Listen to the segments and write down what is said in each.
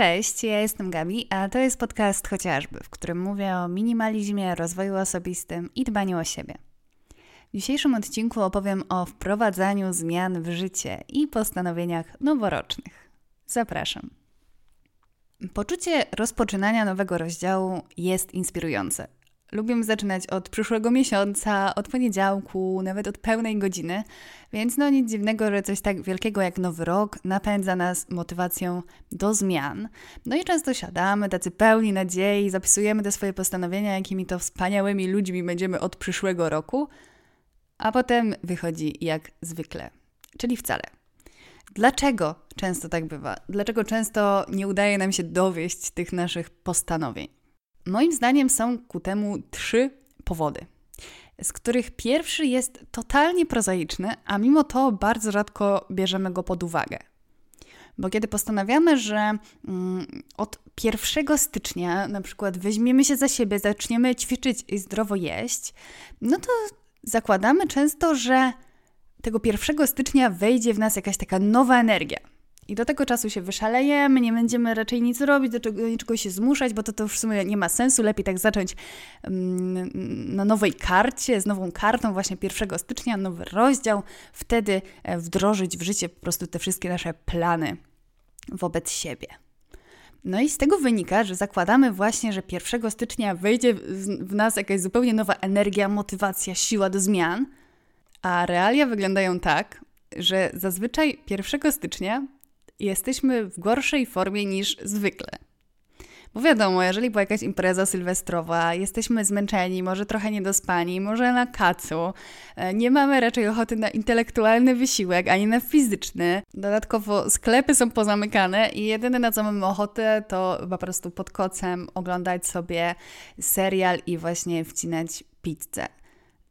Cześć, ja jestem Gabi, a to jest podcast chociażby, w którym mówię o minimalizmie, rozwoju osobistym i dbaniu o siebie. W dzisiejszym odcinku opowiem o wprowadzaniu zmian w życie i postanowieniach noworocznych. Zapraszam. Poczucie rozpoczynania nowego rozdziału jest inspirujące. Lubię zaczynać od przyszłego miesiąca, od poniedziałku, nawet od pełnej godziny, więc no nic dziwnego, że coś tak wielkiego jak nowy rok napędza nas motywacją do zmian. No i często siadamy tacy pełni nadziei, zapisujemy te swoje postanowienia, jakimi to wspaniałymi ludźmi będziemy od przyszłego roku, a potem wychodzi jak zwykle, czyli wcale. Dlaczego często tak bywa? Dlaczego często nie udaje nam się dowieść tych naszych postanowień? Moim zdaniem są ku temu trzy powody, z których pierwszy jest totalnie prozaiczny, a mimo to bardzo rzadko bierzemy go pod uwagę. Bo kiedy postanawiamy, że mm, od 1 stycznia na przykład weźmiemy się za siebie, zaczniemy ćwiczyć i zdrowo jeść, no to zakładamy często, że tego 1 stycznia wejdzie w nas jakaś taka nowa energia. I do tego czasu się wyszalejemy, nie będziemy raczej nic robić, do czego, niczego się zmuszać, bo to, to w sumie nie ma sensu. Lepiej tak zacząć um, na nowej karcie, z nową kartą, właśnie 1 stycznia, nowy rozdział, wtedy e, wdrożyć w życie po prostu te wszystkie nasze plany wobec siebie. No i z tego wynika, że zakładamy właśnie, że 1 stycznia wejdzie w nas jakaś zupełnie nowa energia, motywacja, siła do zmian, a realia wyglądają tak, że zazwyczaj 1 stycznia jesteśmy w gorszej formie niż zwykle. Bo wiadomo, jeżeli była jakaś impreza sylwestrowa, jesteśmy zmęczeni, może trochę niedospani, może na kacu, e, nie mamy raczej ochoty na intelektualny wysiłek, ani na fizyczny. Dodatkowo sklepy są pozamykane i jedyne na co mamy ochotę to po prostu pod kocem oglądać sobie serial i właśnie wcinać pizzę.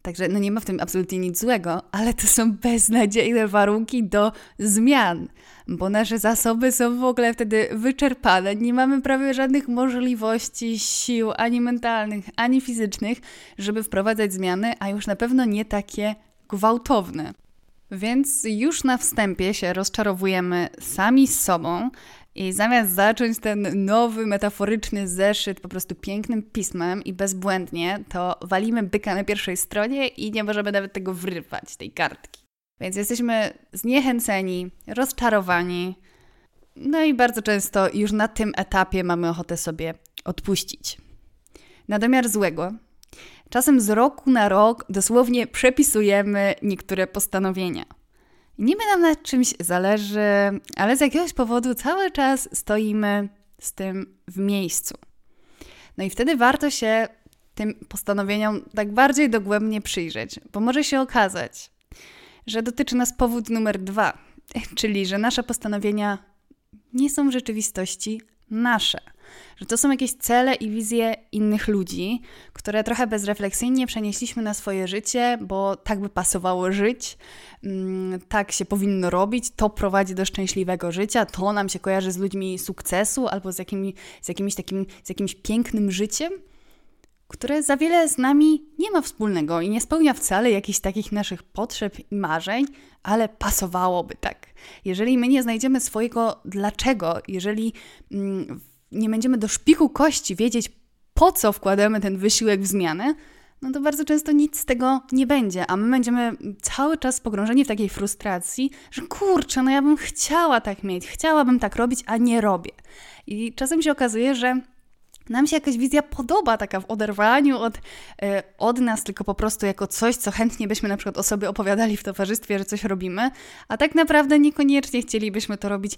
Także no nie ma w tym absolutnie nic złego, ale to są beznadziejne warunki do zmian, bo nasze zasoby są w ogóle wtedy wyczerpane. Nie mamy prawie żadnych możliwości, sił ani mentalnych, ani fizycznych, żeby wprowadzać zmiany, a już na pewno nie takie gwałtowne. Więc już na wstępie się rozczarowujemy sami z sobą, i zamiast zacząć ten nowy, metaforyczny zeszyt po prostu pięknym pismem i bezbłędnie, to walimy byka na pierwszej stronie i nie możemy nawet tego wrywać, tej kartki. Więc jesteśmy zniechęceni, rozczarowani. No i bardzo często już na tym etapie mamy ochotę sobie odpuścić. Na domiar złego, czasem z roku na rok dosłownie przepisujemy niektóre postanowienia. Niby nam na czymś zależy, ale z jakiegoś powodu cały czas stoimy z tym w miejscu. No i wtedy warto się tym postanowieniom tak bardziej dogłębnie przyjrzeć, bo może się okazać, że dotyczy nas powód numer dwa, czyli że nasze postanowienia nie są w rzeczywistości nasze że to są jakieś cele i wizje innych ludzi, które trochę bezrefleksyjnie przenieśliśmy na swoje życie, bo tak by pasowało żyć, mm, tak się powinno robić, to prowadzi do szczęśliwego życia, to nam się kojarzy z ludźmi sukcesu albo z, jakimi, z, jakimś, takim, z jakimś pięknym życiem które za wiele z nami nie ma wspólnego i nie spełnia wcale jakichś takich naszych potrzeb i marzeń, ale pasowałoby tak. Jeżeli my nie znajdziemy swojego dlaczego, jeżeli mm, nie będziemy do szpiku kości wiedzieć, po co wkładamy ten wysiłek w zmianę, no to bardzo często nic z tego nie będzie, a my będziemy cały czas pogrążeni w takiej frustracji, że kurczę, no ja bym chciała tak mieć, chciałabym tak robić, a nie robię. I czasem się okazuje, że nam się jakaś wizja podoba, taka w oderwaniu od, e, od nas, tylko po prostu jako coś, co chętnie byśmy na przykład o sobie opowiadali w towarzystwie, że coś robimy, a tak naprawdę niekoniecznie chcielibyśmy to robić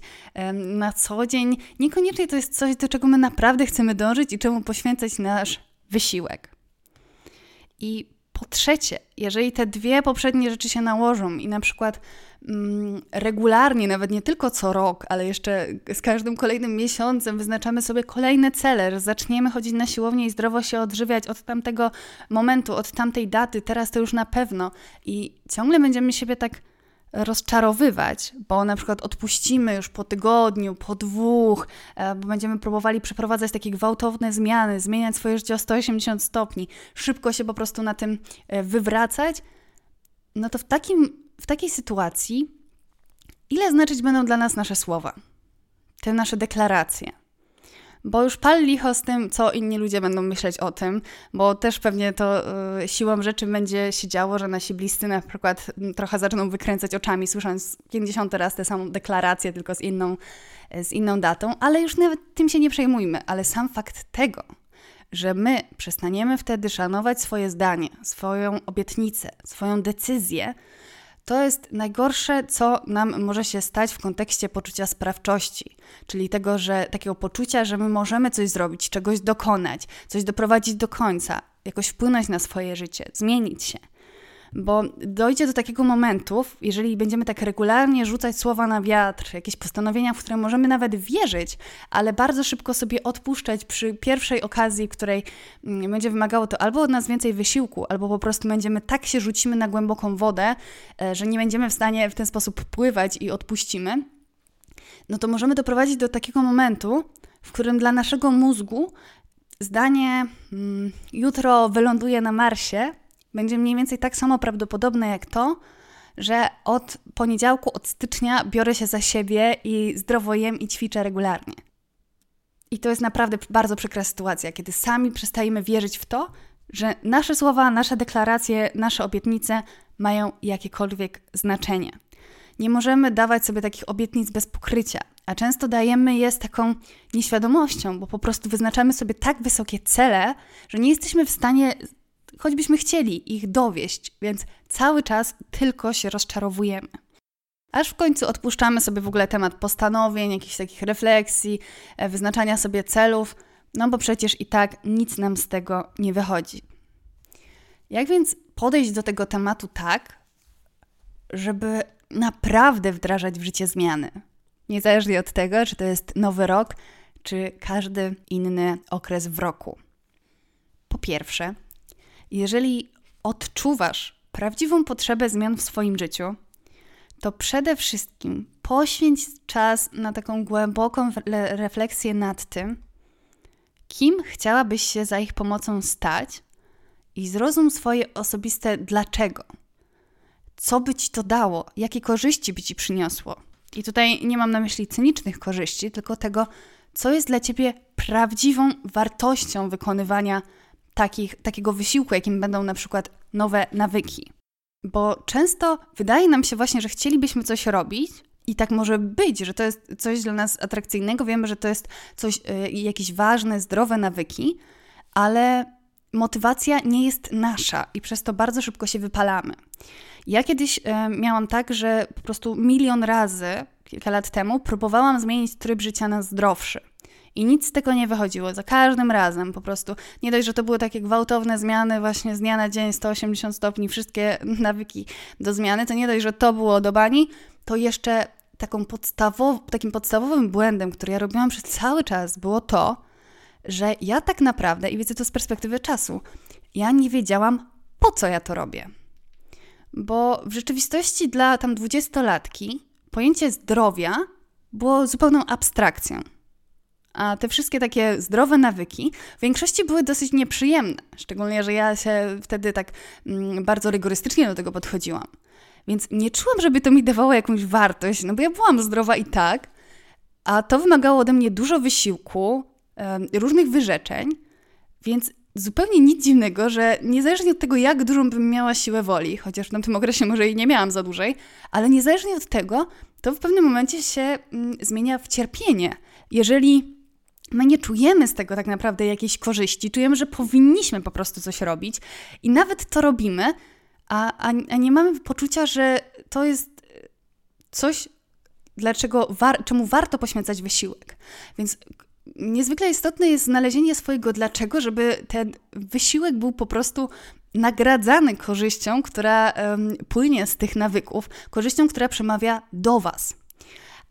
na co dzień. Niekoniecznie to jest coś, do czego my naprawdę chcemy dążyć i czemu poświęcać nasz wysiłek. I po trzecie, jeżeli te dwie poprzednie rzeczy się nałożą i na przykład regularnie, nawet nie tylko co rok, ale jeszcze z każdym kolejnym miesiącem wyznaczamy sobie kolejne cele, że zaczniemy chodzić na siłownię i zdrowo się odżywiać od tamtego momentu, od tamtej daty, teraz to już na pewno. I ciągle będziemy siebie tak rozczarowywać, bo na przykład odpuścimy już po tygodniu, po dwóch, e, bo będziemy próbowali przeprowadzać takie gwałtowne zmiany, zmieniać swoje życie o 180 stopni, szybko się po prostu na tym e, wywracać, no to w, takim, w takiej sytuacji ile znaczyć będą dla nas nasze słowa, te nasze deklaracje? bo już pal licho z tym, co inni ludzie będą myśleć o tym, bo też pewnie to y, siłą rzeczy będzie się działo, że nasi bliscy na przykład trochę zaczną wykręcać oczami, słysząc 50 raz tę samą deklarację, tylko z inną, z inną datą, ale już nawet tym się nie przejmujmy. Ale sam fakt tego, że my przestaniemy wtedy szanować swoje zdanie, swoją obietnicę, swoją decyzję, to jest najgorsze, co nam może się stać w kontekście poczucia sprawczości, czyli tego, że takiego poczucia, że my możemy coś zrobić, czegoś dokonać, coś doprowadzić do końca, jakoś wpłynąć na swoje życie, zmienić się. Bo dojdzie do takiego momentu, jeżeli będziemy tak regularnie rzucać słowa na wiatr, jakieś postanowienia, w które możemy nawet wierzyć, ale bardzo szybko sobie odpuszczać przy pierwszej okazji, której mm, będzie wymagało to albo od nas więcej wysiłku, albo po prostu będziemy tak się rzucimy na głęboką wodę, e, że nie będziemy w stanie w ten sposób pływać i odpuścimy, no to możemy doprowadzić do takiego momentu, w którym dla naszego mózgu zdanie mm, jutro wyląduje na Marsie będzie mniej więcej tak samo prawdopodobne jak to, że od poniedziałku, od stycznia biorę się za siebie i zdrowo jem i ćwiczę regularnie. I to jest naprawdę bardzo przykra sytuacja, kiedy sami przestajemy wierzyć w to, że nasze słowa, nasze deklaracje, nasze obietnice mają jakiekolwiek znaczenie. Nie możemy dawać sobie takich obietnic bez pokrycia, a często dajemy je z taką nieświadomością, bo po prostu wyznaczamy sobie tak wysokie cele, że nie jesteśmy w stanie choćbyśmy chcieli ich dowieść, więc cały czas tylko się rozczarowujemy. Aż w końcu odpuszczamy sobie w ogóle temat postanowień, jakichś takich refleksji, e, wyznaczania sobie celów, no bo przecież i tak nic nam z tego nie wychodzi. Jak więc podejść do tego tematu tak, żeby naprawdę wdrażać w życie zmiany? Niezależnie od tego, czy to jest nowy rok, czy każdy inny okres w roku. Po pierwsze, jeżeli odczuwasz prawdziwą potrzebę zmian w swoim życiu, to przede wszystkim poświęć czas na taką głęboką refleksję nad tym, kim chciałabyś się za ich pomocą stać i zrozum swoje osobiste dlaczego. Co by ci to dało, jakie korzyści by ci przyniosło. I tutaj nie mam na myśli cynicznych korzyści, tylko tego, co jest dla ciebie prawdziwą wartością wykonywania takich, takiego wysiłku, jakim będą na przykład nowe nawyki. Bo często wydaje nam się właśnie, że chcielibyśmy coś robić, i tak może być, że to jest coś dla nas atrakcyjnego, wiemy, że to jest coś, y, jakieś ważne, zdrowe nawyki, ale motywacja nie jest nasza i przez to bardzo szybko się wypalamy. Ja kiedyś y, miałam tak, że po prostu milion razy, kilka lat temu, próbowałam zmienić tryb życia na zdrowszy. I nic z tego nie wychodziło. Za każdym razem po prostu. Nie dość, że to były takie gwałtowne zmiany, właśnie z dnia na dzień 180 stopni, wszystkie nawyki do zmiany, to nie dość, że to było do bani, to jeszcze taką podstawow takim podstawowym błędem, który ja robiłam przez cały czas, było to, że ja tak naprawdę, i widzę to z perspektywy czasu, ja nie wiedziałam, po co ja to robię. Bo w rzeczywistości dla tam dwudziestolatki pojęcie zdrowia było zupełną abstrakcją. A te wszystkie takie zdrowe nawyki w większości były dosyć nieprzyjemne, szczególnie, że ja się wtedy tak mm, bardzo rygorystycznie do tego podchodziłam. Więc nie czułam, żeby to mi dawało jakąś wartość, no bo ja byłam zdrowa i tak, a to wymagało ode mnie dużo wysiłku, różnych wyrzeczeń, więc zupełnie nic dziwnego, że niezależnie od tego, jak dużą bym miała siłę woli, chociaż w tamtym okresie może jej nie miałam za dużej, ale niezależnie od tego, to w pewnym momencie się mm, zmienia w cierpienie. Jeżeli my nie czujemy z tego tak naprawdę jakiejś korzyści, czujemy, że powinniśmy po prostu coś robić i nawet to robimy, a, a, a nie mamy poczucia, że to jest coś, dlaczego war, czemu warto poświęcać wysiłek. Więc niezwykle istotne jest znalezienie swojego dlaczego, żeby ten wysiłek był po prostu nagradzany korzyścią, która um, płynie z tych nawyków, korzyścią, która przemawia do Was.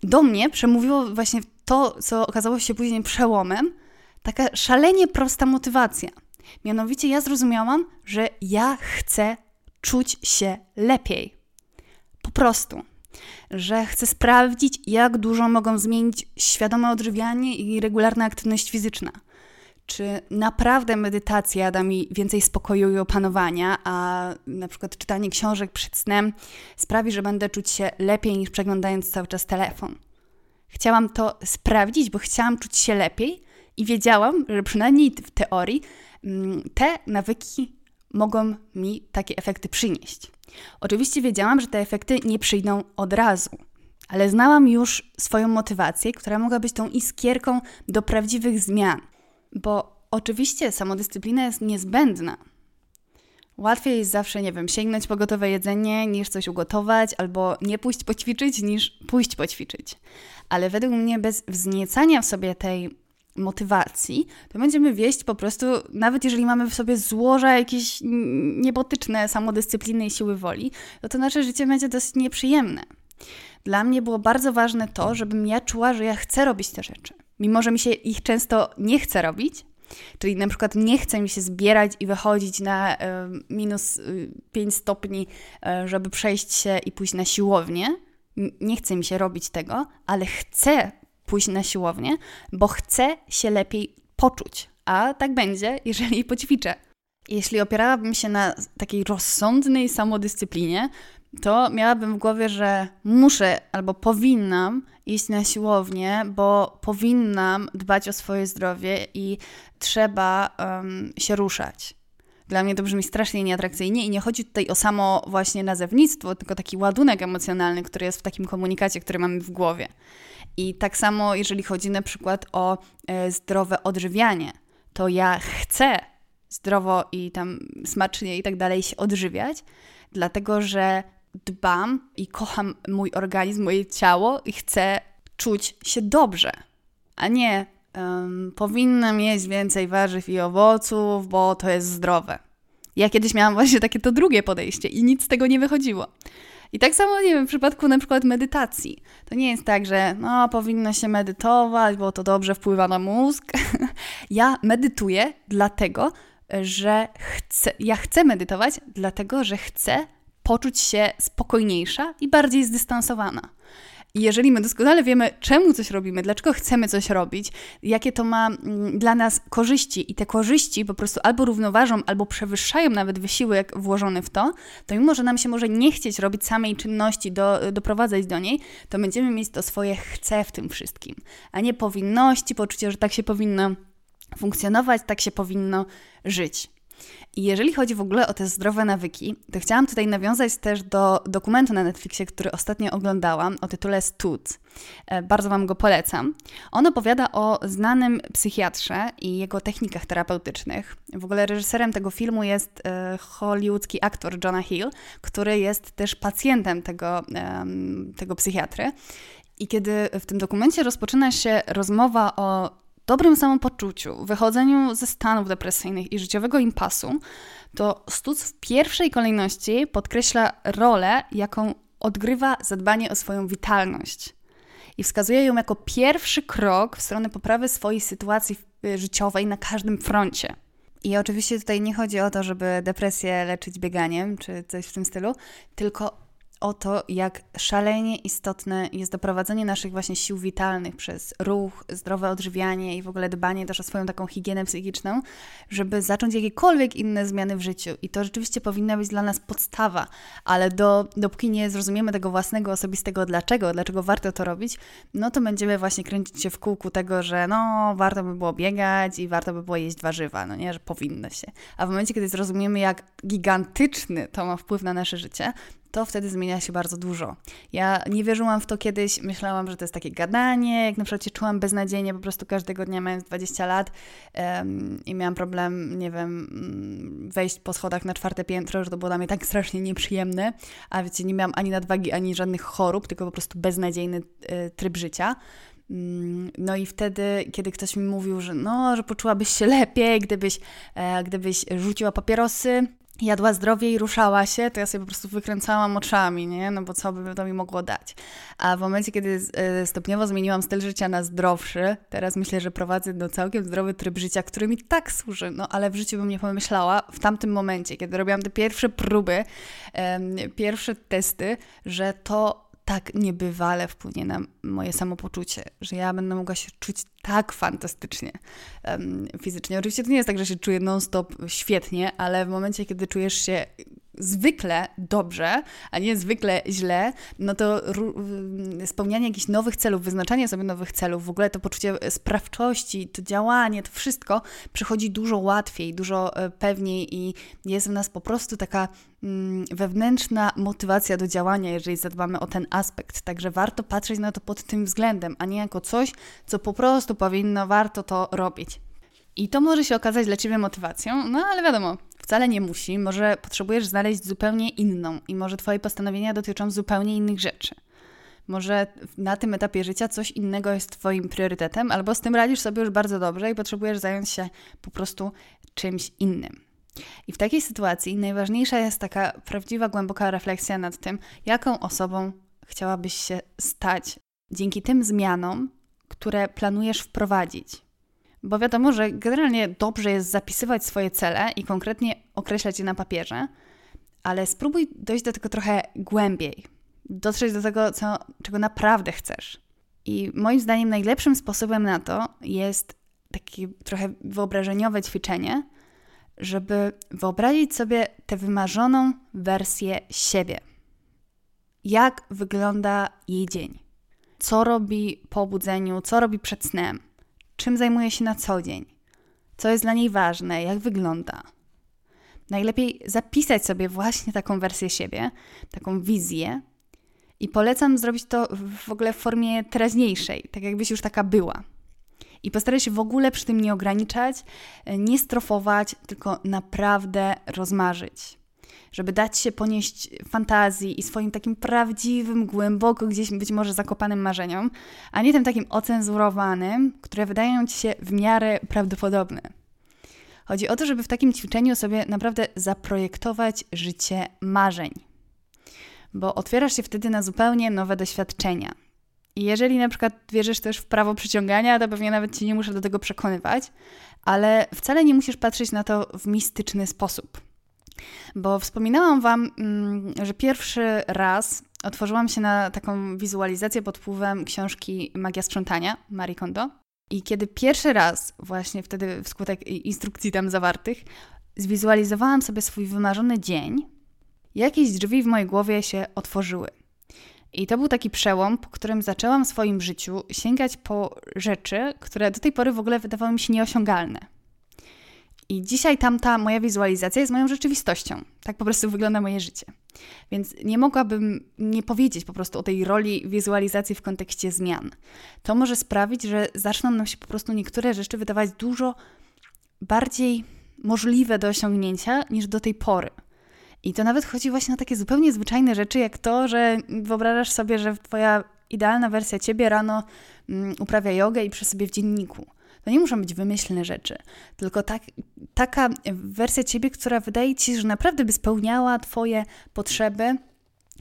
Do mnie przemówiło właśnie to, co okazało się później przełomem, taka szalenie prosta motywacja. Mianowicie ja zrozumiałam, że ja chcę czuć się lepiej. Po prostu. Że chcę sprawdzić, jak dużo mogą zmienić świadome odżywianie i regularna aktywność fizyczna. Czy naprawdę medytacja da mi więcej spokoju i opanowania, a na przykład czytanie książek przed snem sprawi, że będę czuć się lepiej niż przeglądając cały czas telefon. Chciałam to sprawdzić, bo chciałam czuć się lepiej I wiedziałam, że przynajmniej w teorii mm, te nawyki mogą mi takie efekty przynieść. Oczywiście wiedziałam, że te efekty nie przyjdą od razu, ale znałam już swoją motywację, która mogła być tą iskierką do prawdziwych zmian. Bo oczywiście samodyscyplina jest niezbędna. Łatwiej jest zawsze, nie wiem, sięgnąć po gotowe jedzenie niż coś ugotować, albo nie pójść poćwiczyć niż pójść poćwiczyć. Ale według mnie bez wzniecania w sobie tej motywacji, to będziemy wieść po prostu, nawet jeżeli mamy w sobie złoża jakieś niebotyczne samodyscypliny i siły woli, to to nasze życie będzie dosyć nieprzyjemne. Dla mnie było bardzo ważne to, żebym ja czuła, że ja chcę robić te rzeczy. Mimo, że mi się ich często nie chce robić, czyli na przykład nie chce mi się zbierać i wychodzić na y, minus y, 5 stopni, y, żeby przejść się i pójść na siłownię. Nie chce mi się robić tego, ale chcę pójść na siłownię, bo chcę się lepiej poczuć. A tak będzie, jeżeli poćwiczę. Jeśli opierałabym się na takiej rozsądnej samodyscyplinie, to miałabym w głowie, że muszę albo powinnam iść na siłownię, bo powinnam dbać o swoje zdrowie i trzeba um, się ruszać. Dla mnie to brzmi strasznie nieatrakcyjnie i nie chodzi tutaj o samo właśnie nazewnictwo, tylko taki ładunek emocjonalny, który jest w takim komunikacie, który mamy w głowie. I tak samo, jeżeli chodzi na przykład o e, zdrowe odżywianie, to ja chcę zdrowo i tam smacznie i tak dalej się odżywiać, dlatego że dbam i kocham mój organizm, moje ciało i chcę czuć się dobrze, a nie um, powinnam jeść więcej warzyw i owoców, bo to jest zdrowe. Ja kiedyś miałam właśnie takie to drugie podejście i nic z tego nie wychodziło. I tak samo, nie wiem, w przypadku na przykład medytacji. To nie jest tak, że no, powinno się medytować, bo to dobrze wpływa na mózg. ja medytuję dlatego, że chcę, ja chcę medytować, dlatego, że chcę poczuć się spokojniejsza i bardziej zdystansowana. Jeżeli my doskonale wiemy, czemu coś robimy, dlaczego chcemy coś robić, jakie to ma mm, dla nas korzyści, i te korzyści po prostu albo równoważą, albo przewyższają nawet wysiłek włożony w to, to mimo, że nam się może nie chcieć robić samej czynności, do, doprowadzać do niej, to będziemy mieć to swoje chce w tym wszystkim, a nie powinności, poczucie, że tak się powinno funkcjonować, tak się powinno żyć. I jeżeli chodzi w ogóle o te zdrowe nawyki, to chciałam tutaj nawiązać też do dokumentu na Netflixie, który ostatnio oglądałam o tytule Stud. E, bardzo Wam go polecam. On opowiada o znanym psychiatrze i jego technikach terapeutycznych. W ogóle reżyserem tego filmu jest e, hollywoodzki aktor Jonah Hill, który jest też pacjentem tego, tego psychiatry. I kiedy w tym dokumencie rozpoczyna się rozmowa o dobrym samopoczuciu, wychodzeniu ze stanów depresyjnych i życiowego impasu, to Stuc w pierwszej kolejności podkreśla rolę, jaką odgrywa zadbanie o swoją witalność. I wskazuje ją jako pierwszy krok w stronę poprawy swojej sytuacji życiowej na każdym froncie. I oczywiście tutaj nie chodzi o to, żeby depresję leczyć bieganiem czy coś w tym stylu, tylko o to, jak szalenie istotne jest doprowadzenie naszych właśnie sił witalnych przez ruch, zdrowe odżywianie i w ogóle dbanie też o swoją taką higienę psychiczną, żeby zacząć jakiekolwiek inne zmiany w życiu. I to rzeczywiście powinna być dla nas podstawa, ale do, dopóki nie zrozumiemy tego własnego, osobistego dlaczego, dlaczego warto to robić, no to będziemy właśnie kręcić się w kółku tego, że no warto by było biegać i warto by było jeść warzywa, no nie, że powinno się. A w momencie, kiedy zrozumiemy, jak gigantyczny to ma wpływ na nasze życie, to wtedy zmienia się bardzo dużo. Ja nie wierzyłam w to kiedyś, myślałam, że to jest takie gadanie, jak na przykład się czułam beznadziejnie po prostu każdego dnia mając 20 lat um, i miałam problem, nie wiem, mm, wejść po schodach na czwarte piętro, że to było dla mnie tak strasznie nieprzyjemne, a wiecie, nie miałam ani nadwagi, ani żadnych chorób, tylko po prostu beznadziejny y, tryb życia. Mm, no i wtedy, kiedy ktoś mi mówił, że no, że poczułabyś się lepiej, gdybyś, e, gdybyś rzuciła papierosy, jadła zdrowie i ruszała się, to ja sobie po prostu wykręcałam oczami, nie? No bo co by to mi mogło dać? A w momencie, kiedy e, stopniowo zmieniłam styl życia na zdrowszy, teraz myślę, że prowadzę do całkiem zdrowy tryb życia, który mi tak służy, no ale w życiu bym nie pomyślała w tamtym momencie, kiedy robiłam te pierwsze próby, pierwsze testy, że to tak niebywale wpłynie na moje samopoczucie, że ja będę mogła się czuć tak fantastycznie um, fizycznie. Oczywiście to nie jest tak, że się czuję non-stop świetnie, ale w momencie, kiedy czujesz się zwykle dobrze, a nie zwykle źle, no to spełnianie jakichś nowych celów, wyznaczanie sobie nowych celów, w ogóle to poczucie sprawczości, to działanie, to wszystko przychodzi dużo łatwiej, dużo e, pewniej i jest w nas po prostu taka mm, wewnętrzna motywacja do działania, jeżeli zadbamy o ten aspekt. Także warto patrzeć na to pod tym względem, a nie jako coś, co po prostu powinno, warto to robić. I to może się okazać dla Ciebie motywacją, no ale wiadomo, wcale nie musi. Może potrzebujesz znaleźć zupełnie inną i może Twoje postanowienia dotyczą zupełnie innych rzeczy. Może na tym etapie życia coś innego jest Twoim priorytetem, albo z tym radzisz sobie już bardzo dobrze i potrzebujesz zająć się po prostu czymś innym. I w takiej sytuacji najważniejsza jest taka prawdziwa, głęboka refleksja nad tym, jaką osobą chciałabyś się stać dzięki tym zmianom, które planujesz wprowadzić. Bo wiadomo, że generalnie dobrze jest zapisywać swoje cele i konkretnie określać je na papierze, ale spróbuj dojść do tego trochę głębiej. Dotrzeć do tego, co, czego naprawdę chcesz. I moim zdaniem najlepszym sposobem na to jest takie trochę wyobrażeniowe ćwiczenie, żeby wyobrazić sobie tę wymarzoną wersję siebie. Jak wygląda jej dzień? Co robi po obudzeniu, co robi przed snem? Czym zajmuje się na co dzień, co jest dla niej ważne, jak wygląda. Najlepiej zapisać sobie właśnie taką wersję siebie, taką wizję i polecam zrobić to w ogóle w formie teraźniejszej, tak jakbyś już taka była. I postaraj się w ogóle przy tym nie ograniczać, nie strofować, tylko naprawdę rozmarzyć żeby dać się ponieść fantazji i swoim takim prawdziwym, głęboko gdzieś być może zakopanym marzeniom, a nie tym takim ocenzurowanym, które wydają ci się w miarę prawdopodobne. Chodzi o to, żeby w takim ćwiczeniu sobie naprawdę zaprojektować życie marzeń, bo otwierasz się wtedy na zupełnie nowe doświadczenia. I jeżeli na przykład wierzysz też w prawo przyciągania, to pewnie nawet ci nie muszę do tego przekonywać, ale wcale nie musisz patrzeć na to w mistyczny sposób. Bo wspominałam Wam, mm, że pierwszy raz otworzyłam się na taką wizualizację pod wpływem książki Magia Sprzątania Marie Kondo. I kiedy pierwszy raz, właśnie wtedy wskutek instrukcji tam zawartych, zwizualizowałam sobie swój wymarzony dzień, jakieś drzwi w mojej głowie się otworzyły. I to był taki przełom, po którym zaczęłam w swoim życiu sięgać po rzeczy, które do tej pory w ogóle wydawały mi się nieosiągalne. I dzisiaj tamta moja wizualizacja jest moją rzeczywistością. Tak po prostu wygląda moje życie. Więc nie mogłabym nie powiedzieć po prostu o tej roli wizualizacji w kontekście zmian. To może sprawić, że zaczną nam się po prostu niektóre rzeczy wydawać dużo bardziej możliwe do osiągnięcia niż do tej pory. I to nawet chodzi właśnie o takie zupełnie zwyczajne rzeczy, jak to, że wyobrażasz sobie, że twoja idealna wersja ciebie rano um, uprawia jogę i przy sobie w dzienniku to nie muszą być wymyślne rzeczy, tylko tak, taka wersja ciebie, która wydaje ci że naprawdę by spełniała twoje potrzeby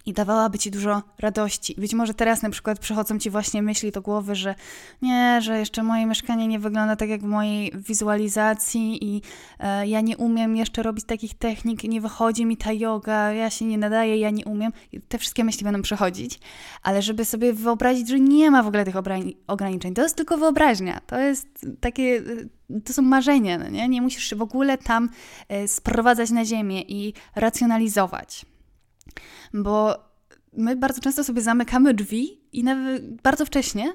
i dawałaby ci dużo radości. Być może teraz na przykład przychodzą ci właśnie myśli do głowy, że nie, że jeszcze moje mieszkanie nie wygląda tak jak w mojej wizualizacji i e, ja nie umiem jeszcze robić takich technik, nie wychodzi mi ta yoga, ja się nie nadaję, ja nie umiem. I te wszystkie myśli będą przychodzić, ale żeby sobie wyobrazić, że nie ma w ogóle tych ograniczeń, to jest tylko wyobraźnia, to jest takie to są marzenia, no nie? Nie musisz się w ogóle tam e, sprowadzać na ziemię i racjonalizować bo my bardzo często sobie zamykamy drzwi i nawet bardzo wcześnie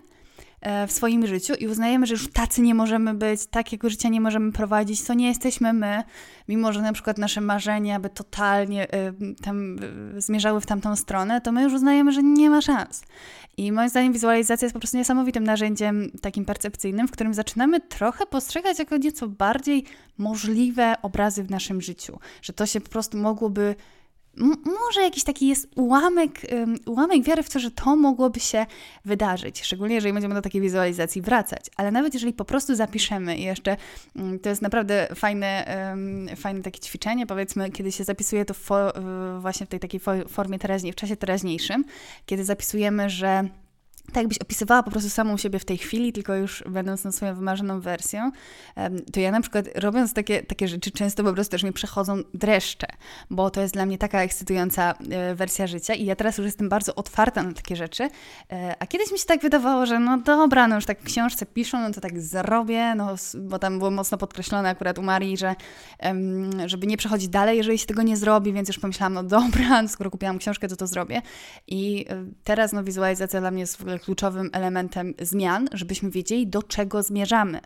e, w swoim życiu i uznajemy, że już tacy nie możemy być, takiego życia nie możemy prowadzić, to nie jesteśmy my, mimo że na przykład nasze marzenia by totalnie e, tam e, zmierzały w tamtą stronę, to my już uznajemy, że nie ma szans. I moim zdaniem wizualizacja jest po prostu niesamowitym narzędziem takim percepcyjnym, w którym zaczynamy trochę postrzegać jako nieco bardziej możliwe obrazy w naszym życiu, że to się po prostu mogłoby może jakiś taki jest ułamek, ułamek wiary w to, że to mogłoby się wydarzyć, szczególnie jeżeli będziemy do takiej wizualizacji wracać. Ale nawet jeżeli po prostu zapiszemy i jeszcze to jest naprawdę fajne, fajne takie ćwiczenie, powiedzmy, kiedy się zapisuje to właśnie w tej takiej formie teraźniej, w czasie teraźniejszym, kiedy zapisujemy, że tak jakbyś opisywała po prostu samą siebie w tej chwili, tylko już będąc na swoją wymarzoną wersją, to ja na przykład robiąc takie, takie rzeczy często po prostu też mi przechodzą dreszcze, bo to jest dla mnie taka ekscytująca e, wersja życia i ja teraz już jestem bardzo otwarta na takie rzeczy, e, a kiedyś mi się tak wydawało, że no dobra, no już tak książce piszą, no to tak zrobię, no bo tam było mocno podkreślone akurat u Marii, że żeby nie przechodzić dalej, jeżeli się tego nie zrobi, więc już pomyślałam, no dobra, skoro kupiłam książkę, to to zrobię. I e, teraz no wizualizacja dla mnie jest w ogóle kluczowym elementem zmian, żebyśmy wiedzieli, do czego zmierzamy.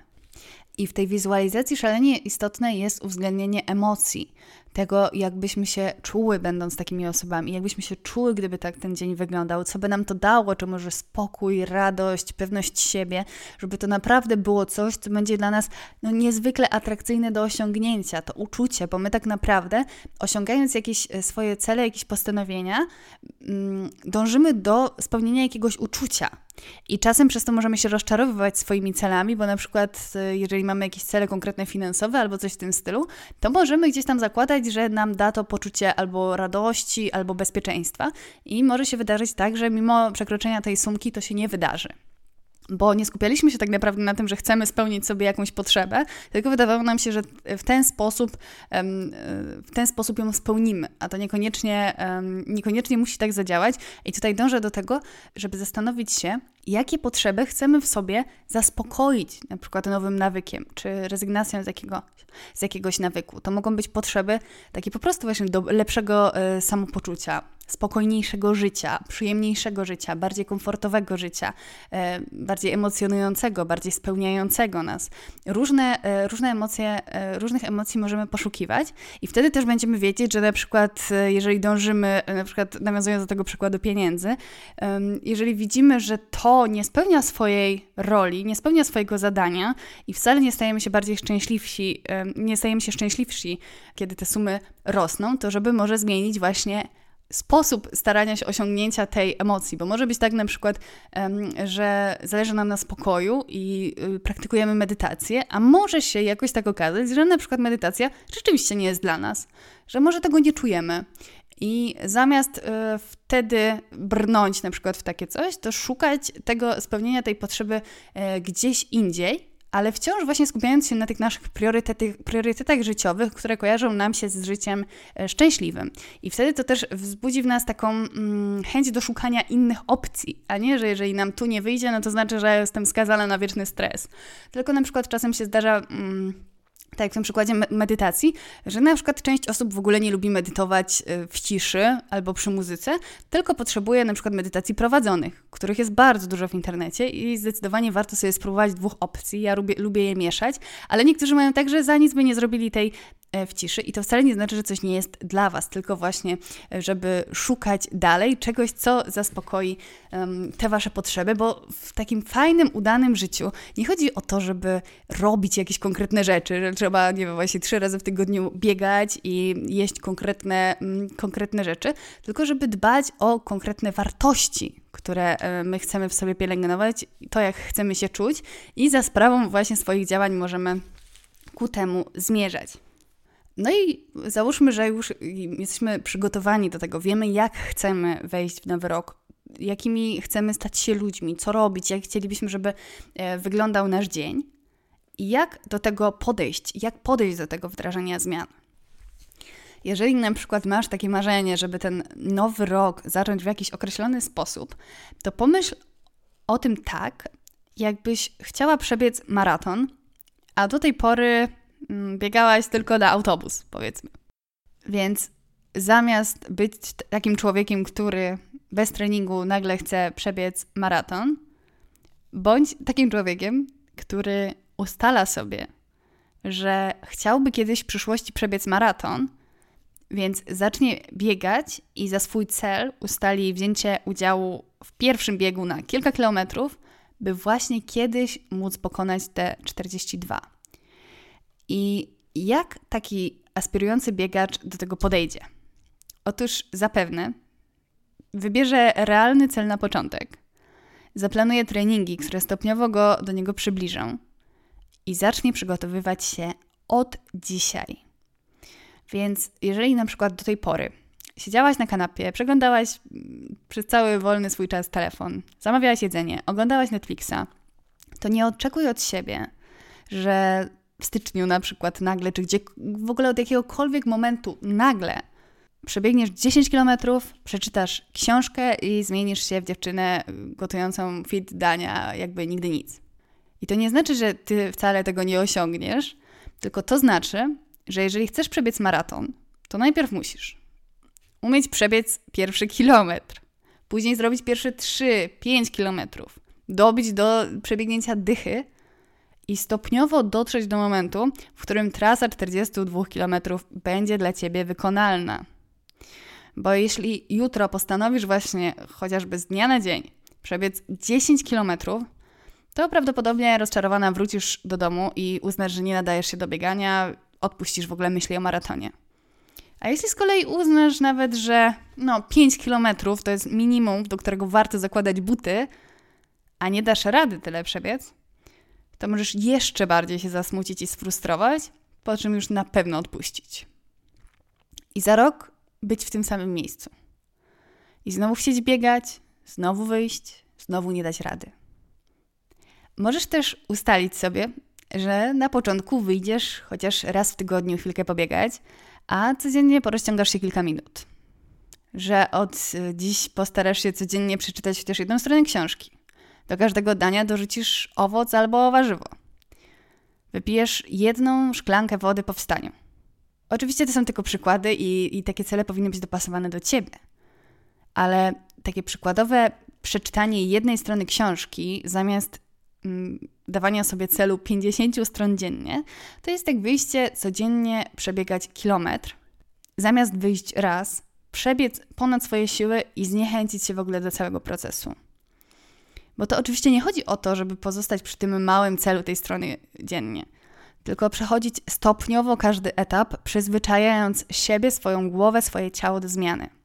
I w tej wizualizacji szalenie istotne jest uwzględnienie emocji, tego, jakbyśmy się czuły, będąc takimi osobami, jakbyśmy się czuły, gdyby tak ten dzień wyglądał, co by nam to dało, czy może spokój, radość, pewność siebie, żeby to naprawdę było coś, co będzie dla nas no, niezwykle atrakcyjne do osiągnięcia, to uczucie, bo my tak naprawdę, osiągając jakieś e, swoje cele, jakieś postanowienia, mm, dążymy do spełnienia jakiegoś uczucia. I czasem przez to możemy się rozczarowywać swoimi celami, bo na przykład, e, jeżeli mamy jakieś cele konkretne finansowe albo coś w tym stylu, to możemy gdzieś tam zakładać, że nam da to poczucie albo radości, albo bezpieczeństwa. I może się wydarzyć tak, że mimo przekroczenia tej sumki to się nie wydarzy bo nie skupialiśmy się tak naprawdę na tym, że chcemy spełnić sobie jakąś potrzebę, tylko wydawało nam się, że w ten sposób, w ten sposób ją spełnimy, a to niekoniecznie, niekoniecznie musi tak zadziałać. I tutaj dążę do tego, żeby zastanowić się, jakie potrzeby chcemy w sobie zaspokoić, na przykład nowym nawykiem, czy rezygnacją z, jakiego, z jakiegoś nawyku. To mogą być potrzeby takie po prostu właśnie do lepszego e, samopoczucia, spokojniejszego życia, przyjemniejszego życia, bardziej komfortowego życia, e, bardziej emocjonującego, bardziej spełniającego nas. Różne, e, różne emocje, różnych emocji możemy poszukiwać i wtedy też będziemy wiedzieć, że na przykład jeżeli dążymy, na przykład nawiązując do tego przykładu pieniędzy, jeżeli widzimy, że to nie spełnia swojej roli, nie spełnia swojego zadania i wcale nie stajemy się bardziej szczęśliwsi, nie stajemy się szczęśliwsi, kiedy te sumy rosną, to żeby może zmienić właśnie sposób starania się osiągnięcia tej emocji, bo może być tak na przykład, że zależy nam na spokoju i y, praktykujemy medytację, a może się jakoś tak okazać, że na przykład medytacja rzeczywiście nie jest dla nas, że może tego nie czujemy i zamiast y, wtedy brnąć na przykład w takie coś, to szukać tego spełnienia tej potrzeby y, gdzieś indziej, ale wciąż właśnie skupiając się na tych naszych priorytetach życiowych, które kojarzą nam się z życiem y, szczęśliwym. I wtedy to też wzbudzi w nas taką mm, chęć do szukania innych opcji, a nie, że jeżeli nam tu nie wyjdzie, no to znaczy, że jestem skazana na wieczny stres. Tylko na przykład czasem się zdarza. Mm, tak jak w tym przykładzie medytacji, że na przykład część osób w ogóle nie lubi medytować y, w ciszy albo przy muzyce, tylko potrzebuje na przykład medytacji prowadzonych, których jest bardzo dużo w internecie i zdecydowanie warto sobie spróbować dwóch opcji. Ja lubię, lubię je mieszać, ale niektórzy mają tak, że za nic by nie zrobili tej E, w ciszy i to wcale nie znaczy, że coś nie jest dla Was, tylko właśnie, e, żeby szukać dalej czegoś, co zaspokoi um, te Wasze potrzeby, bo w takim fajnym, udanym życiu nie chodzi o to, żeby robić jakieś konkretne rzeczy, że trzeba, nie wiem, właśnie trzy razy w tygodniu biegać i jeść konkretne, um, konkretne rzeczy, tylko żeby dbać o konkretne wartości, które e, my chcemy w sobie pielęgnować, to jak chcemy się czuć i za sprawą właśnie swoich działań możemy ku temu zmierzać. No i załóżmy, że już jesteśmy przygotowani do tego, wiemy, jak chcemy wejść w nowy rok, jakimi chcemy stać się ludźmi, co robić, jak chcielibyśmy, żeby e, wyglądał nasz dzień i jak do tego podejść, jak podejść do tego wdrażania zmian. Jeżeli na przykład masz takie marzenie, żeby ten nowy rok zacząć w jakiś określony sposób, to pomyśl o tym tak, jakbyś chciała przebiec maraton, a do tej pory Mm, biegałaś tylko na autobus, powiedzmy. Więc zamiast być takim człowiekiem, który bez treningu nagle chce przebiec maraton, bądź takim człowiekiem, który ustala sobie, że chciałby kiedyś w przyszłości przebiec maraton, więc zacznie biegać i za swój cel ustali wzięcie udziału w pierwszym biegu na kilka kilometrów, by właśnie kiedyś móc pokonać te 42. I jak taki aspirujący biegacz do tego podejdzie? Otóż zapewne wybierze realny cel na początek, zaplanuje treningi, które stopniowo go do niego przybliżą i zacznie przygotowywać się od dzisiaj. Więc jeżeli na przykład do tej pory siedziałaś na kanapie, przeglądałaś mm, przez cały wolny swój czas telefon, zamawiałaś jedzenie, oglądałaś Netflixa, to nie oczekuj od siebie, że w styczniu na przykład nagle, czy gdzie w ogóle od jakiegokolwiek momentu nagle przebiegniesz 10 kilometrów, przeczytasz książkę i zmienisz się w dziewczynę gotującą fit dania, jakby nigdy nic. I to nie znaczy, że ty wcale tego nie osiągniesz, tylko to znaczy, że jeżeli chcesz przebiec maraton, to najpierw musisz umieć przebiec pierwszy kilometr, później zrobić pierwsze 3-5 kilometrów, dobić do przebiegnięcia dychy i stopniowo dotrzeć do momentu, w którym trasa 42 km będzie dla ciebie wykonalna. Bo jeśli jutro postanowisz właśnie chociażby z dnia na dzień przebiec 10 km, to prawdopodobnie rozczarowana wrócisz do domu i uznasz, że nie nadajesz się do biegania, odpuścisz w ogóle myśli o maratonie. A jeśli z kolei uznasz nawet, że no 5 km to jest minimum, do którego warto zakładać buty, a nie dasz rady tyle przebiec, to możesz jeszcze bardziej się zasmucić i sfrustrować, po czym już na pewno odpuścić. I za rok być w tym samym miejscu. I znowu chcieć biegać, znowu wyjść, znowu nie dać rady. Możesz też ustalić sobie, że na początku wyjdziesz chociaż raz w tygodniu chwilkę pobiegać, a codziennie porozciągasz się kilka minut. Że od dziś postarasz się codziennie przeczytać chociaż jedną stronę książki. Do każdego dania dorzucisz owoc albo warzywo. Wypijesz jedną szklankę wody po wstaniu. Oczywiście to są tylko przykłady i, i takie cele powinny być dopasowane do ciebie. Ale takie przykładowe przeczytanie jednej strony książki zamiast mm, dawania sobie celu 50 stron dziennie, to jest jak wyjście codziennie przebiegać kilometr, zamiast wyjść raz, przebiec ponad swoje siły i zniechęcić się w ogóle do całego procesu. Bo to oczywiście nie chodzi o to, żeby pozostać przy tym małym celu tej strony dziennie, tylko przechodzić stopniowo każdy etap, przyzwyczajając siebie, swoją głowę, swoje ciało do zmiany.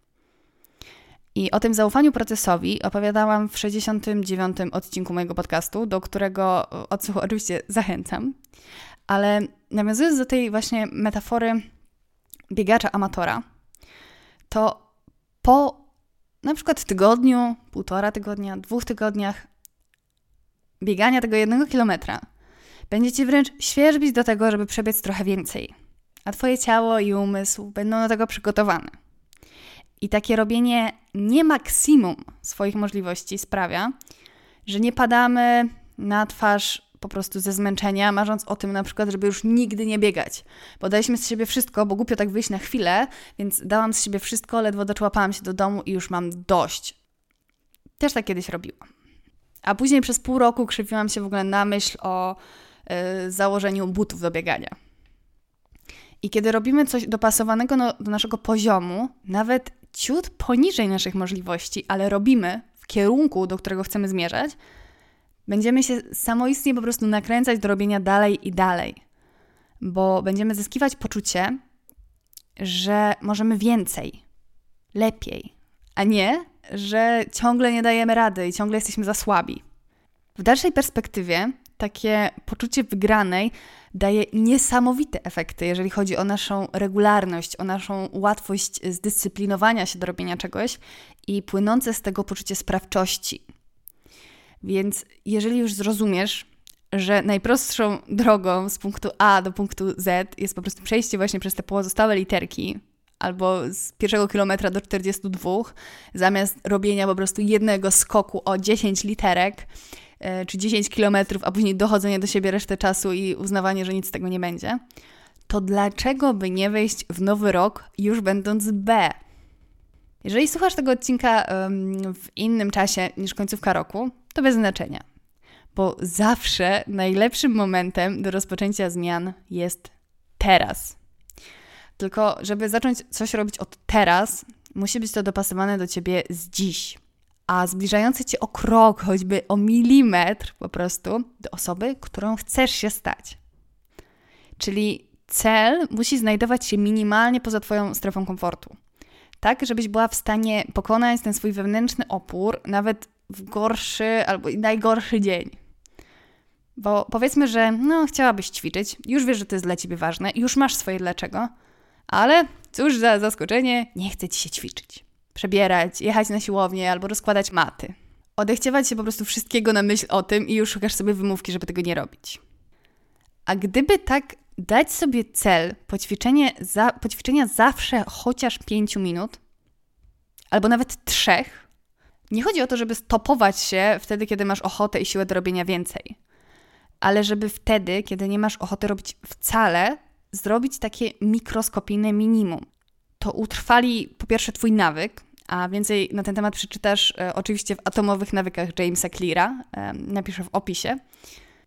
I o tym zaufaniu procesowi opowiadałam w 69. odcinku mojego podcastu, do którego oczywiście zachęcam. Ale nawiązując do tej właśnie metafory biegacza amatora, to po na przykład tygodniu, półtora tygodnia, dwóch tygodniach biegania tego jednego kilometra, będziecie wręcz świeżbić do tego, żeby przebiec trochę więcej. A Twoje ciało i umysł będą do tego przygotowane. I takie robienie nie maksimum swoich możliwości sprawia, że nie padamy na twarz po prostu ze zmęczenia, marząc o tym na przykład, żeby już nigdy nie biegać. Bo daliśmy z siebie wszystko, bo głupio tak wyjść na chwilę, więc dałam z siebie wszystko, ledwo doczłapałam się do domu i już mam dość. Też tak kiedyś robiłam. A później przez pół roku krzywiłam się w ogóle na myśl o y, założeniu butów do biegania. I kiedy robimy coś dopasowanego no, do naszego poziomu, nawet ciut poniżej naszych możliwości, ale robimy w kierunku, do którego chcemy zmierzać, Będziemy się samoistnie po prostu nakręcać do robienia dalej i dalej, bo będziemy zyskiwać poczucie, że możemy więcej, lepiej, a nie, że ciągle nie dajemy rady i ciągle jesteśmy za słabi. W dalszej perspektywie takie poczucie wygranej daje niesamowite efekty, jeżeli chodzi o naszą regularność, o naszą łatwość zdyscyplinowania się do robienia czegoś i płynące z tego poczucie sprawczości. Więc jeżeli już zrozumiesz, że najprostszą drogą z punktu A do punktu Z jest po prostu przejście właśnie przez te pozostałe literki, albo z pierwszego kilometra do 42, zamiast robienia po prostu jednego skoku o 10 literek, czy 10 kilometrów, a później dochodzenie do siebie resztę czasu i uznawanie, że nic z tego nie będzie, to dlaczego by nie wejść w nowy rok już będąc B? Jeżeli słuchasz tego odcinka w innym czasie niż końcówka roku, to bez znaczenia, bo zawsze najlepszym momentem do rozpoczęcia zmian jest teraz. Tylko, żeby zacząć coś robić od teraz, musi być to dopasowane do ciebie z dziś. A zbliżający cię o krok, choćby o milimetr po prostu, do osoby, którą chcesz się stać. Czyli cel musi znajdować się minimalnie poza Twoją strefą komfortu. Tak, żebyś była w stanie pokonać ten swój wewnętrzny opór, nawet w gorszy albo najgorszy dzień. Bo powiedzmy, że no, chciałabyś ćwiczyć, już wiesz, że to jest dla ciebie ważne, już masz swoje dlaczego, ale Cóż za zaskoczenie, nie chce ci się ćwiczyć, przebierać, jechać na siłownię albo rozkładać maty. Odechciewać się po prostu wszystkiego na myśl o tym i już szukasz sobie wymówki, żeby tego nie robić. A gdyby tak dać sobie cel poćwiczenie za, poćwiczenia zawsze chociaż 5 minut, albo nawet trzech, nie chodzi o to, żeby stopować się wtedy, kiedy masz ochotę i siłę do robienia więcej, ale żeby wtedy, kiedy nie masz ochoty robić wcale, zrobić takie mikroskopijne minimum. To utrwali po pierwsze Twój nawyk, a więcej na ten temat przeczytasz e, oczywiście w Atomowych Nawykach Jamesa Cleara, e, napiszę w opisie.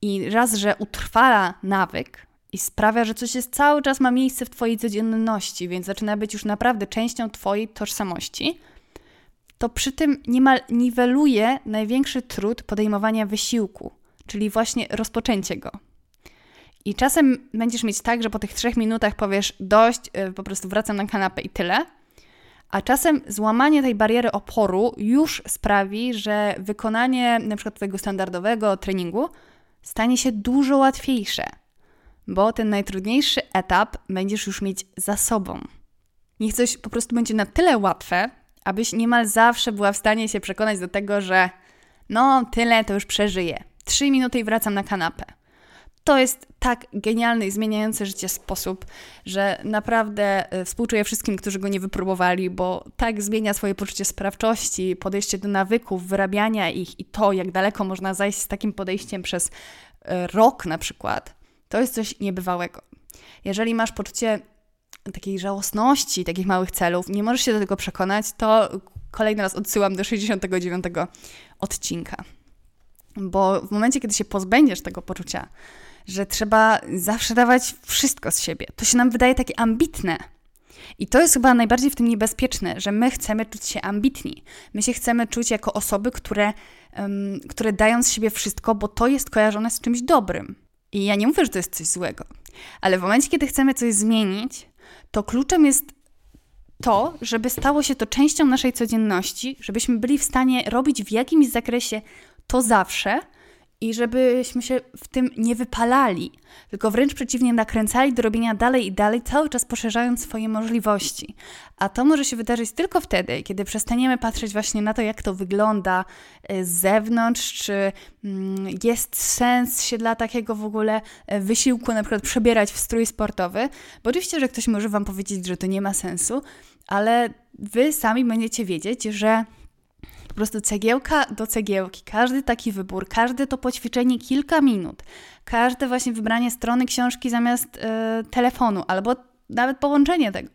I raz, że utrwala nawyk i sprawia, że coś jest cały czas ma miejsce w Twojej codzienności, więc zaczyna być już naprawdę częścią Twojej tożsamości, to przy tym niemal niweluje największy trud podejmowania wysiłku, czyli właśnie rozpoczęcie go. I czasem będziesz mieć tak, że po tych trzech minutach powiesz dość, y, po prostu wracam na kanapę i tyle. A czasem złamanie tej bariery oporu już sprawi, że wykonanie na przykład Twojego standardowego treningu stanie się dużo łatwiejsze, bo ten najtrudniejszy etap będziesz już mieć za sobą. Niech coś po prostu będzie na tyle łatwe, abyś niemal zawsze była w stanie się przekonać do tego, że no tyle to już przeżyję. Trzy minuty i wracam na kanapę. To jest tak genialny i zmieniający życie sposób, że naprawdę e, współczuję wszystkim, którzy go nie wypróbowali, bo tak zmienia swoje poczucie sprawczości, podejście do nawyków, wyrabiania ich i to, jak daleko można zajść z takim podejściem przez e, rok na przykład. To jest coś niebywałego. Jeżeli masz poczucie takiej żałosności, takich małych celów, nie możesz się do tego przekonać, to kolejny raz odsyłam do 69 odcinka. Bo w momencie, kiedy się pozbędziesz tego poczucia, że trzeba zawsze dawać wszystko z siebie, to się nam wydaje takie ambitne. I to jest chyba najbardziej w tym niebezpieczne, że my chcemy czuć się ambitni. My się chcemy czuć jako osoby, które, um, które dają z siebie wszystko, bo to jest kojarzone z czymś dobrym. I ja nie mówię, że to jest coś złego, ale w momencie, kiedy chcemy coś zmienić, to kluczem jest to, żeby stało się to częścią naszej codzienności, żebyśmy byli w stanie robić w jakimś zakresie to zawsze i żebyśmy się w tym nie wypalali, tylko wręcz przeciwnie nakręcali do robienia dalej i dalej, cały czas poszerzając swoje możliwości. A to może się wydarzyć tylko wtedy, kiedy przestaniemy patrzeć właśnie na to, jak to wygląda e, z zewnątrz, czy mm, jest sens się dla takiego w ogóle e, wysiłku na przykład przebierać w strój sportowy, bo oczywiście, że ktoś może Wam powiedzieć, że to nie ma sensu, ale Wy sami będziecie wiedzieć, że prostu cegiełka do cegiełki, każdy taki wybór, każde to poćwiczenie kilka minut, każde właśnie wybranie strony książki zamiast yy, telefonu albo nawet połączenie tego.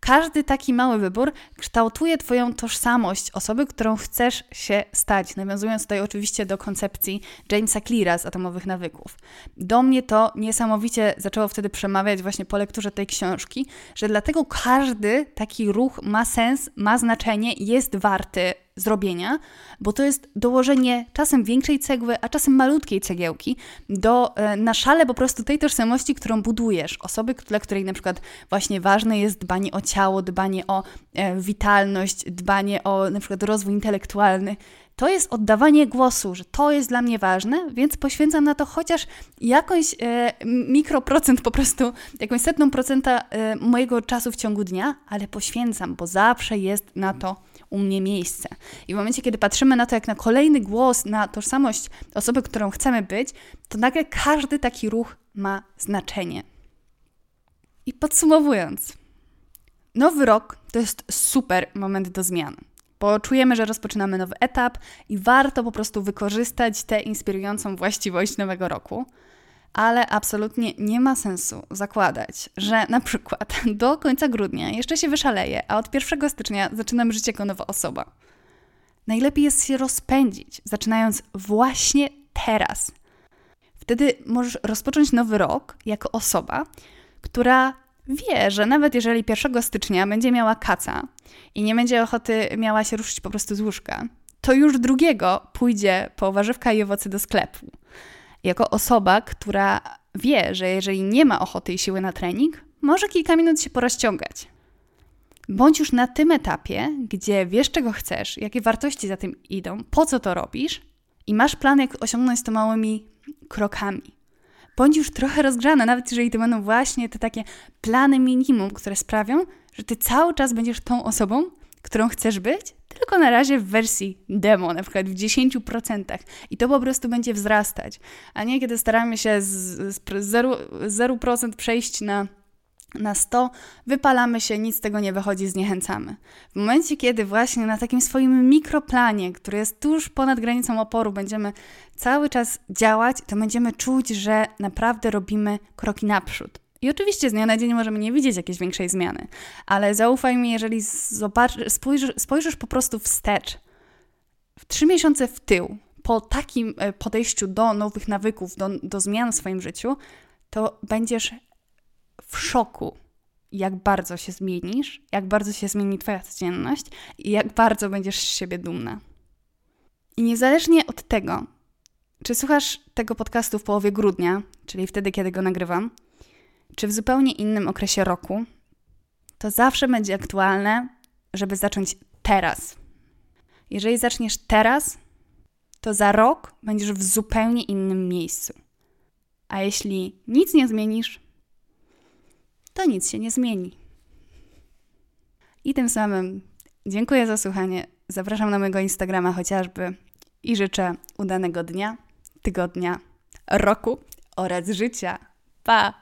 Każdy taki mały wybór kształtuje Twoją tożsamość, osoby, którą chcesz się stać, nawiązując tutaj oczywiście do koncepcji Jamesa Cleara z Atomowych Nawyków. Do mnie to niesamowicie zaczęło wtedy przemawiać właśnie po lekturze tej książki, że dlatego każdy taki ruch ma sens, ma znaczenie, jest warty zrobienia, bo to jest dołożenie czasem większej cegły, a czasem malutkiej cegiełki do, e, na szale po prostu tej tożsamości, którą budujesz. Osoby, dla której na przykład właśnie ważne jest dbanie o ciało, dbanie o e, witalność, dbanie o na przykład rozwój intelektualny. To jest oddawanie głosu, że to jest dla mnie ważne, więc poświęcam na to chociaż jakąś e, mikroprocent, po prostu jakąś setną procenta e, mojego czasu w ciągu dnia, ale poświęcam, bo zawsze jest na to u mnie miejsce. I w momencie, kiedy patrzymy na to jak na kolejny głos, na tożsamość osoby, którą chcemy być, to nagle każdy taki ruch ma znaczenie. I podsumowując, nowy rok to jest super moment do zmian bo czujemy, że rozpoczynamy nowy etap i warto po prostu wykorzystać tę inspirującą właściwość nowego roku ale absolutnie nie ma sensu zakładać, że na przykład do końca grudnia jeszcze się wyszaleje, a od 1 stycznia zaczynam życie jako nowa osoba. Najlepiej jest się rozpędzić, zaczynając właśnie teraz. Wtedy możesz rozpocząć nowy rok jako osoba, która wie, że nawet jeżeli 1 stycznia będzie miała kaca i nie będzie ochoty miała się ruszyć po prostu z łóżka, to już drugiego pójdzie po warzywka i owoce do sklepu jako osoba, która wie, że jeżeli nie ma ochoty i siły na trening, może kilka minut się porozciągać. Bądź już na tym etapie, gdzie wiesz, czego chcesz, jakie wartości za tym idą, po co to robisz i masz plan, jak osiągnąć to małymi krokami. Bądź już trochę rozgrzana, nawet jeżeli to będą właśnie te takie plany minimum, które sprawią, że ty cały czas będziesz tą osobą, którą chcesz być, tylko na razie w wersji demo, na przykład w 10%. I to po prostu będzie wzrastać, a nie kiedy staramy się z, z 0%, 0% przejść na na 100, wypalamy się, nic z tego nie wychodzi, zniechęcamy. W momencie, kiedy właśnie na takim swoim mikroplanie, który jest tuż ponad granicą oporu, będziemy cały czas działać, to będziemy czuć, że naprawdę robimy kroki naprzód. I oczywiście z dnia na dzień możemy nie widzieć jakiejś większej zmiany, ale zaufaj mi, jeżeli zobacz, spojrzysz, spojrzysz po prostu wstecz, w trzy miesiące w tył, po takim e, podejściu do nowych nawyków, do, do zmian w swoim życiu, to będziesz w szoku, jak bardzo się zmienisz, jak bardzo się zmieni Twoja codzienność i jak bardzo będziesz z siebie dumna. I niezależnie od tego, czy słuchasz tego podcastu w połowie grudnia, czyli wtedy, kiedy go nagrywam, czy w zupełnie innym okresie roku, to zawsze będzie aktualne, żeby zacząć teraz. Jeżeli zaczniesz teraz, to za rok będziesz w zupełnie innym miejscu. A jeśli nic nie zmienisz, to nic się nie zmieni. I tym samym dziękuję za słuchanie. Zapraszam na mojego Instagrama chociażby i życzę udanego dnia, tygodnia, roku oraz życia. Pa!